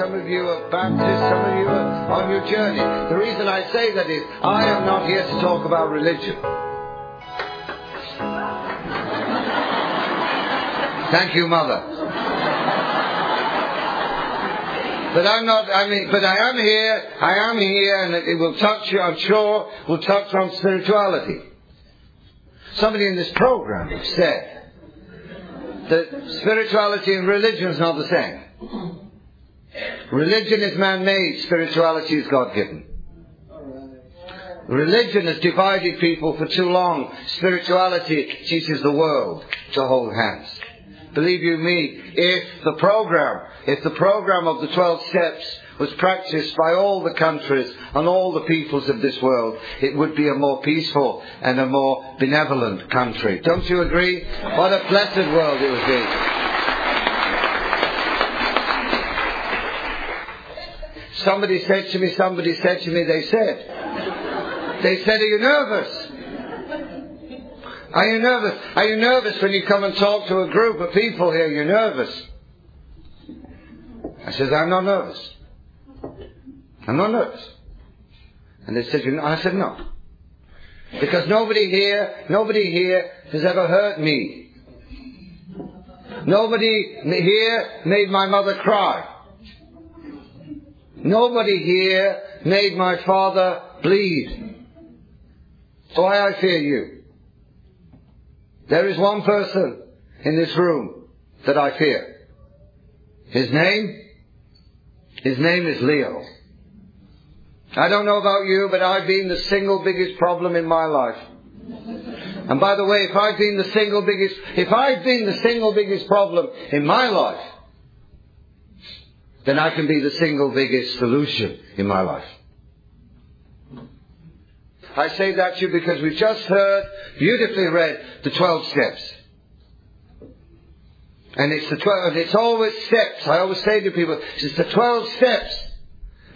Some of you are Baptist. Some of you are on your journey. The reason I say that is I am not here to talk about religion. Thank you, Mother. But I'm not, I mean, but I am here, I am here, and it will touch you, I'm sure, will touch on spirituality. Somebody in this program said that spirituality and religion is not the same. Religion is man-made, spirituality is God-given. Religion has divided people for too long. Spirituality teaches the world to hold hands. Believe you me, if the program, if the program of the 12 steps was practiced by all the countries and all the peoples of this world, it would be a more peaceful and a more benevolent country. Don't you agree? What a blessed world it would be. Somebody said to me, somebody said to me, they said, they said, are you nervous? Are you nervous? Are you nervous when you come and talk to a group of people here? You're nervous. I said, I'm not nervous. I'm not nervous. And they said, you know, I said, no. Because nobody here, nobody here has ever hurt me. Nobody here made my mother cry. Nobody here made my father bleed. Why I fear you. There is one person in this room that I fear. His name? His name is Leo. I don't know about you, but I've been the single biggest problem in my life. And by the way, if I've been the single biggest, if I've been the single biggest problem in my life, then I can be the single biggest solution in my life. I say that to you because we've just heard, beautifully read, the 12 steps. And it's the 12, it's always steps. I always say to people, it's the 12 steps.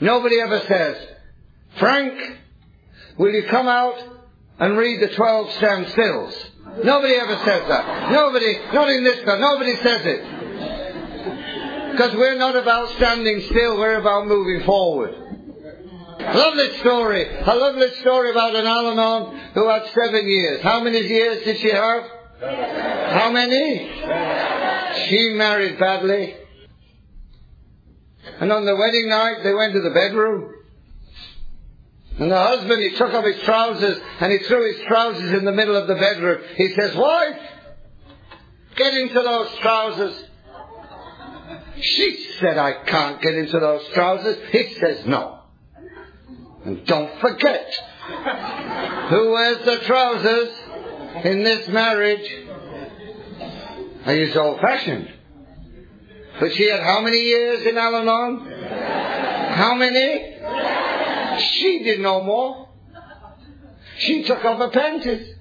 Nobody ever says, Frank, will you come out and read the 12 standstills? Nobody ever says that. Nobody, not in this country, nobody says it. Because we're not about standing still, we're about moving forward. Lovely story. A lovely story about an Al-Anon who had seven years. How many years did she have? How many? She married badly. And on the wedding night, they went to the bedroom. And the husband, he took off his trousers and he threw his trousers in the middle of the bedroom. He says, wife, get into those trousers. She said, I can't get into those trousers. He says, no. And don't forget, who wears the trousers in this marriage? Are you old fashioned? But she had how many years in Al Anon? How many? She did no more. She took off her panties.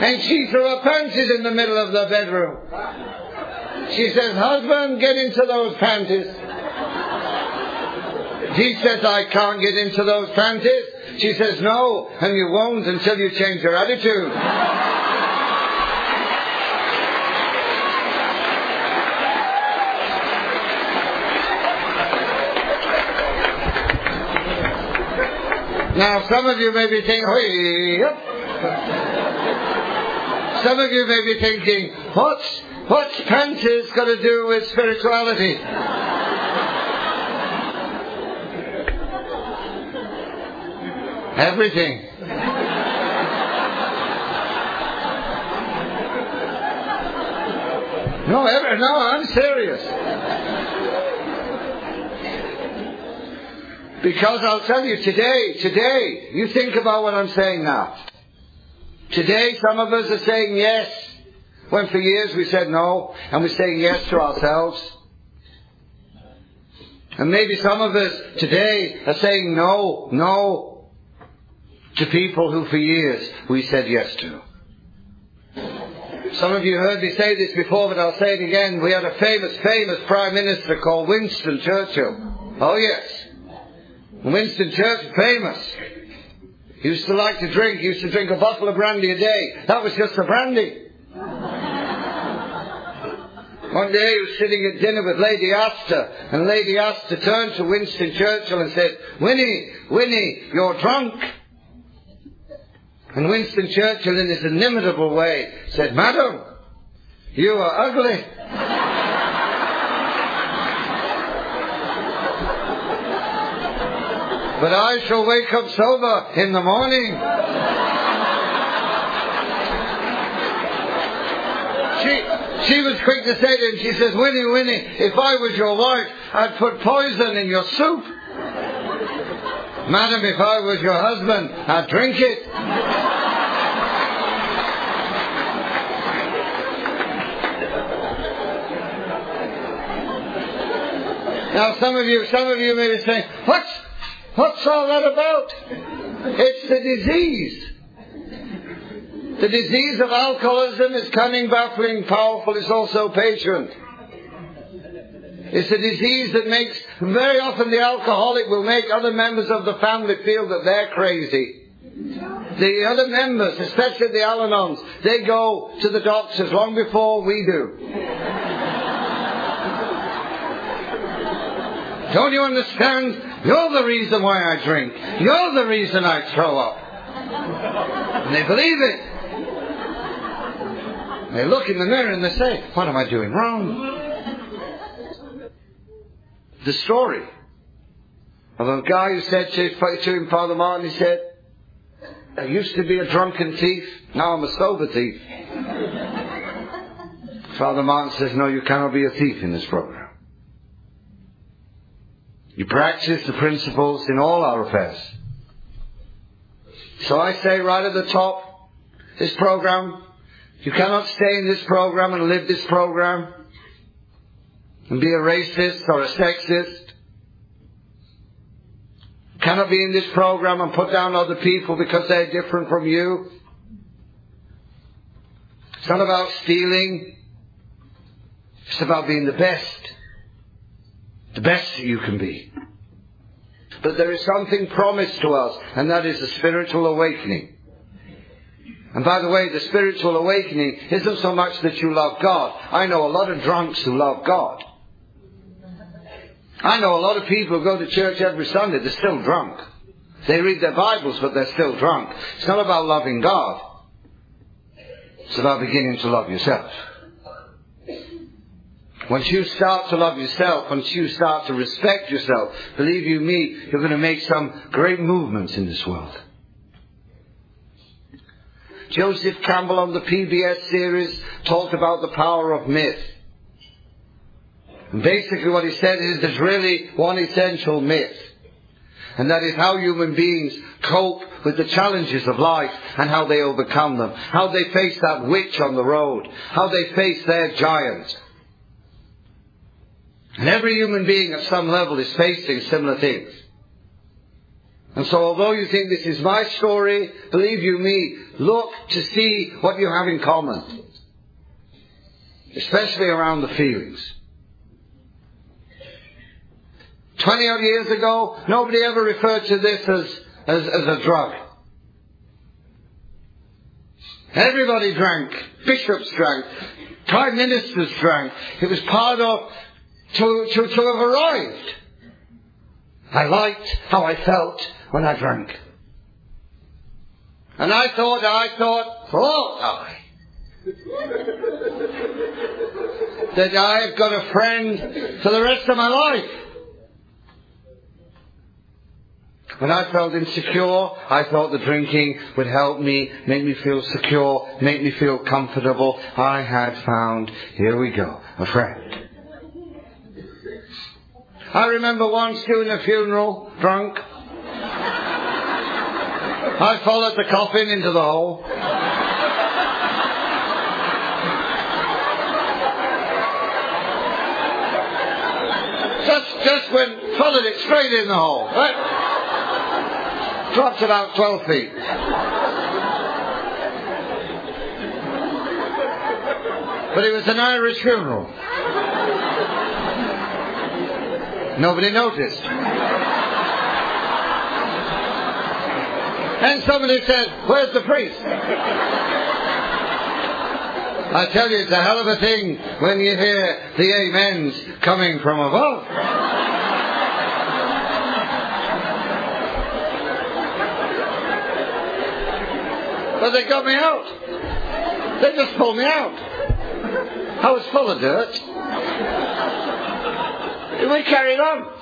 And she threw her panties in the middle of the bedroom. She says, husband, get into those panties. He says, I can't get into those panties. She says, no, and you won't until you change your attitude. Now, some of you may be thinking, yep. Some of you may be thinking, what's, what's panties got to do with spirituality? Everything. No, ever, no, I'm serious. Because I'll tell you today, today, you think about what I'm saying now. Today, some of us are saying yes, when for years we said no, and we're saying yes to ourselves. And maybe some of us today are saying no, no, to people who for years we said yes to. Some of you heard me say this before, but I'll say it again. We had a famous, famous Prime Minister called Winston Churchill. Oh yes. Winston Churchill, famous. He used to like to drink, he used to drink a bottle of brandy a day. That was just the brandy. One day he was sitting at dinner with Lady Astor, and Lady Astor turned to Winston Churchill and said, Winnie, Winnie, you're drunk. And Winston Churchill, in his inimitable way, said, Madam, you are ugly. But I shall wake up sober in the morning. She, she was quick to say to him, she says, Winnie, Winnie, if I was your wife, I'd put poison in your soup. Madam, if I was your husband, I'd drink it. Now some of you, some of you may be saying, what's, what's all that about? It's the disease. The disease of alcoholism is cunning, baffling, powerful, it's also patient. It's a disease that makes, very often the alcoholic will make other members of the family feel that they're crazy. The other members, especially the Al-Anons, they go to the doctors long before we do. Don't you understand? You're the reason why I drink. You're the reason I throw up. And they believe it. They look in the mirror and they say, What am I doing wrong? The story of a guy who said to, to him, Father Martin, he said, I used to be a drunken thief, now I'm a sober thief. Father Martin says, No, you cannot be a thief in this program. You practice the principles in all our affairs. So I say right at the top, this program, you cannot stay in this program and live this program and be a racist or a sexist. You cannot be in this program and put down other people because they're different from you. It's not about stealing. It's about being the best. The best you can be. But there is something promised to us, and that is a spiritual awakening. And by the way, the spiritual awakening isn't so much that you love God. I know a lot of drunks who love God. I know a lot of people who go to church every Sunday, they're still drunk. They read their Bibles, but they're still drunk. It's not about loving God. It's about beginning to love yourself. Once you start to love yourself, once you start to respect yourself, believe you me, you're going to make some great movements in this world. Joseph Campbell on the PBS series talked about the power of myth. And basically what he said is there's really one essential myth. And that is how human beings cope with the challenges of life and how they overcome them. How they face that witch on the road. How they face their giant. And every human being at some level is facing similar things. And so although you think this is my story, believe you me, look to see what you have in common. Especially around the feelings. Twenty odd years ago, nobody ever referred to this as, as, as a drug. Everybody drank. Bishops drank. Prime ministers drank. It was part of to, to, to have arrived. I liked how I felt when I drank. And I thought, I thought, thought I, that I've got a friend for the rest of my life. When I felt insecure, I thought the drinking would help me, make me feel secure, make me feel comfortable. I had found, here we go, a friend. I remember once doing a funeral, drunk. I followed the coffin into the hole. Just, just went, followed it straight in the hole. Right? Dropped about 12 feet. But it was an Irish funeral. Nobody noticed. And somebody said, Where's the priest? I tell you, it's a hell of a thing when you hear the amens coming from above. But they got me out. They just pulled me out. I was full of dirt. We carried on.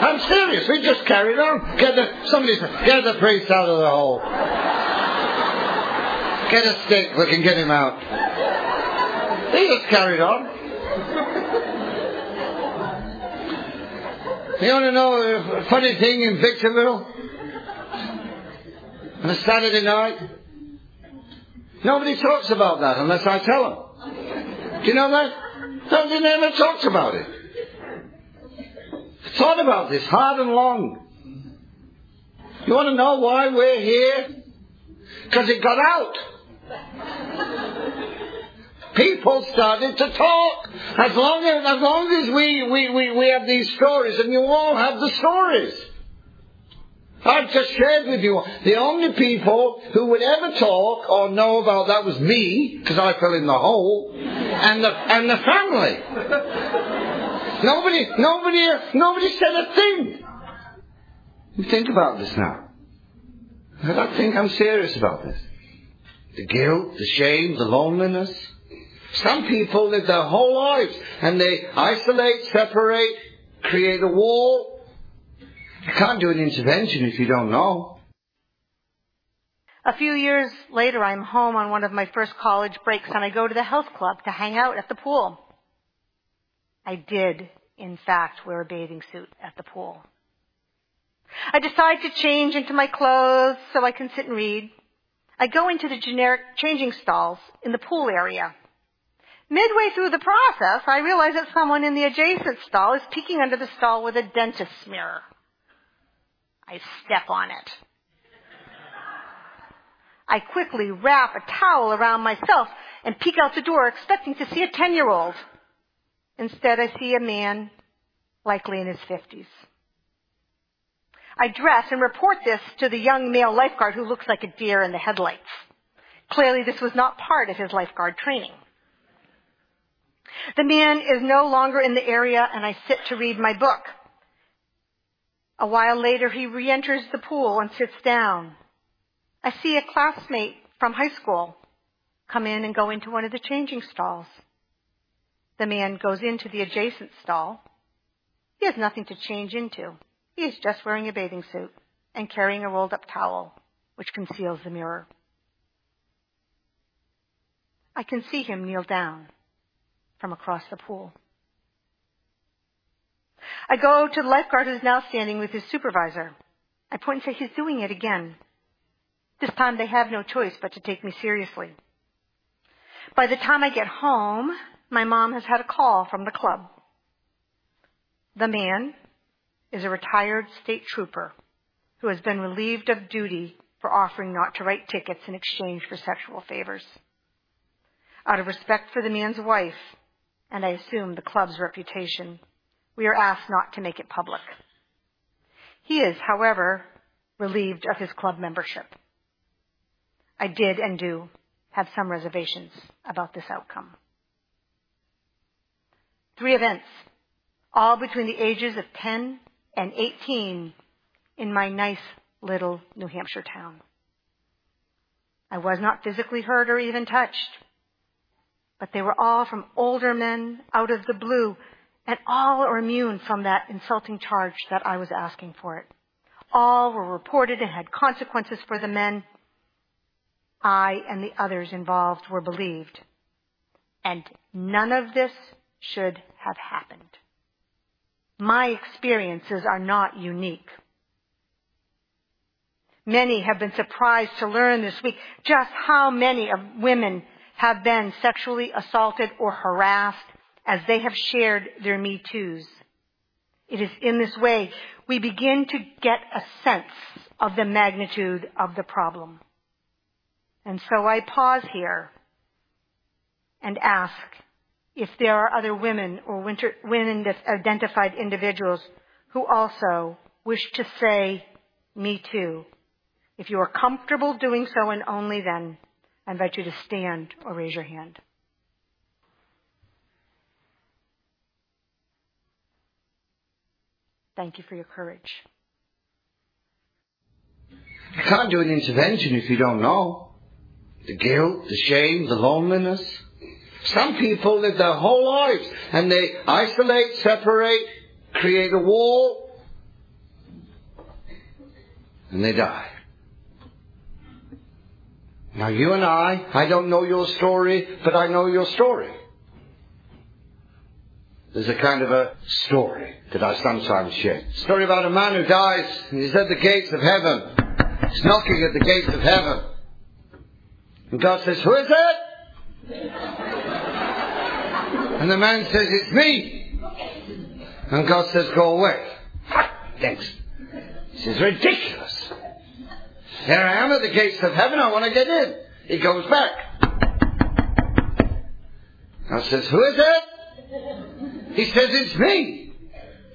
I'm serious. We just carried on. Get the somebody get the priest out of the hole. Get a stick. We can get him out. They just carried on. You want to know a funny thing in Victorville? On a Saturday night? Nobody talks about that unless I tell them. Do you know that? Nobody never talks about it. Thought about this hard and long. You want to know why we're here? Because it got out. People started to talk. As long as, as long as we, we, we, we have these stories, and you all have the stories. I've just shared with you. The only people who would ever talk or know about that was me, because I fell in the hole, and the, and the family. Nobody, nobody, nobody said a thing. You think about this now. I don't think I'm serious about this. The guilt, the shame, the loneliness. Some people live their whole lives and they isolate, separate, create a wall. You can't do an intervention if you don't know. A few years later, I'm home on one of my first college breaks and I go to the health club to hang out at the pool. I did, in fact, wear a bathing suit at the pool. I decide to change into my clothes so I can sit and read. I go into the generic changing stalls in the pool area. Midway through the process, I realize that someone in the adjacent stall is peeking under the stall with a dentist's mirror. I step on it. I quickly wrap a towel around myself and peek out the door expecting to see a 10 year old. Instead, I see a man, likely in his 50s. I dress and report this to the young male lifeguard who looks like a deer in the headlights. Clearly, this was not part of his lifeguard training. The man is no longer in the area and I sit to read my book. A while later, he re-enters the pool and sits down. I see a classmate from high school come in and go into one of the changing stalls. The man goes into the adjacent stall. He has nothing to change into. He is just wearing a bathing suit and carrying a rolled up towel, which conceals the mirror. I can see him kneel down from across the pool. I go to the lifeguard who's now standing with his supervisor. I point and say, he's doing it again. This time they have no choice but to take me seriously. By the time I get home, my mom has had a call from the club. The man is a retired state trooper who has been relieved of duty for offering not to write tickets in exchange for sexual favors. Out of respect for the man's wife, and I assume the club's reputation, we are asked not to make it public. He is, however, relieved of his club membership. I did and do have some reservations about this outcome. Three events, all between the ages of 10 and 18 in my nice little New Hampshire town. I was not physically hurt or even touched, but they were all from older men out of the blue, and all are immune from that insulting charge that I was asking for it. All were reported and had consequences for the men. I and the others involved were believed. And none of this should have happened. My experiences are not unique. Many have been surprised to learn this week just how many of women have been sexually assaulted or harassed as they have shared their Me Too's. It is in this way we begin to get a sense of the magnitude of the problem. And so I pause here and ask, if there are other women or women identified individuals who also wish to say, me too. If you are comfortable doing so and only then, I invite you to stand or raise your hand. Thank you for your courage. You can't do an intervention if you don't know. The guilt, the shame, the loneliness. Some people live their whole lives and they isolate, separate, create a wall, and they die. Now you and I, I don't know your story, but I know your story. There's a kind of a story that I sometimes share. Story about a man who dies and he's at the gates of heaven. He's knocking at the gates of heaven. And God says, who is it? And the man says, it's me. And God says, go away. Thanks. This is ridiculous. Here I am at the gates of heaven. I want to get in. He goes back. God says, who is it? He says, it's me.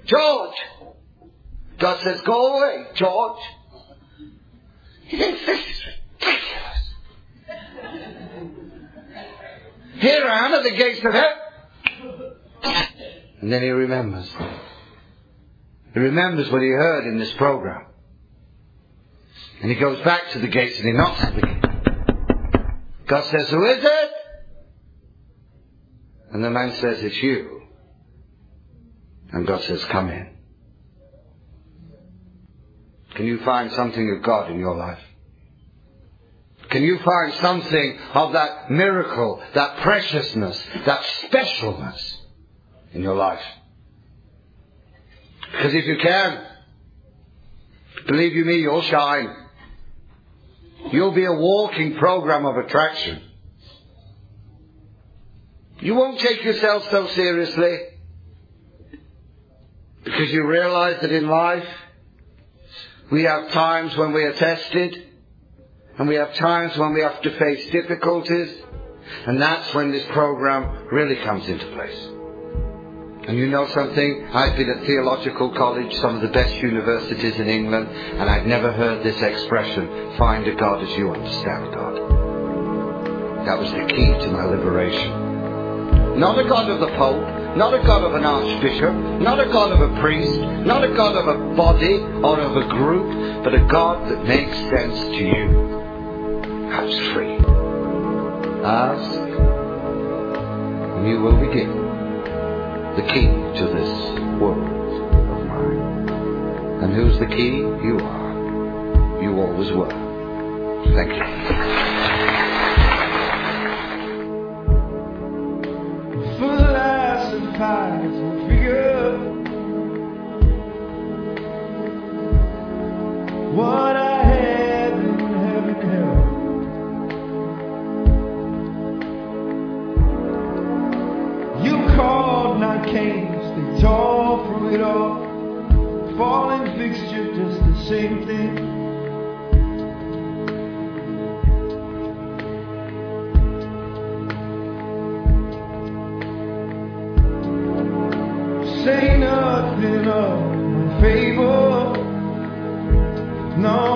George. God says, go away, George. He thinks this is ridiculous. Here I am at the gates of heaven. And then he remembers. He remembers what he heard in this program. And he goes back to the gates and he knocks at the gate. God says, Who is it? And the man says, It's you. And God says, Come in. Can you find something of God in your life? Can you find something of that miracle, that preciousness, that specialness in your life? Because if you can, believe you me, you'll shine. You'll be a walking program of attraction. You won't take yourself so seriously because you realize that in life we have times when we are tested and we have times when we have to face difficulties and that's when this program really comes into place. And you know something? I've been at theological college, some of the best universities in England, and I've never heard this expression, find a God as you understand God. That was the key to my liberation. Not a God of the Pope, not a God of an archbishop, not a God of a priest, not a God of a body or of a group, but a God that makes sense to you. That's free. Ask, and you will be given the key to this world of mine. And who's the key? You are. You always were. Thank you. For No.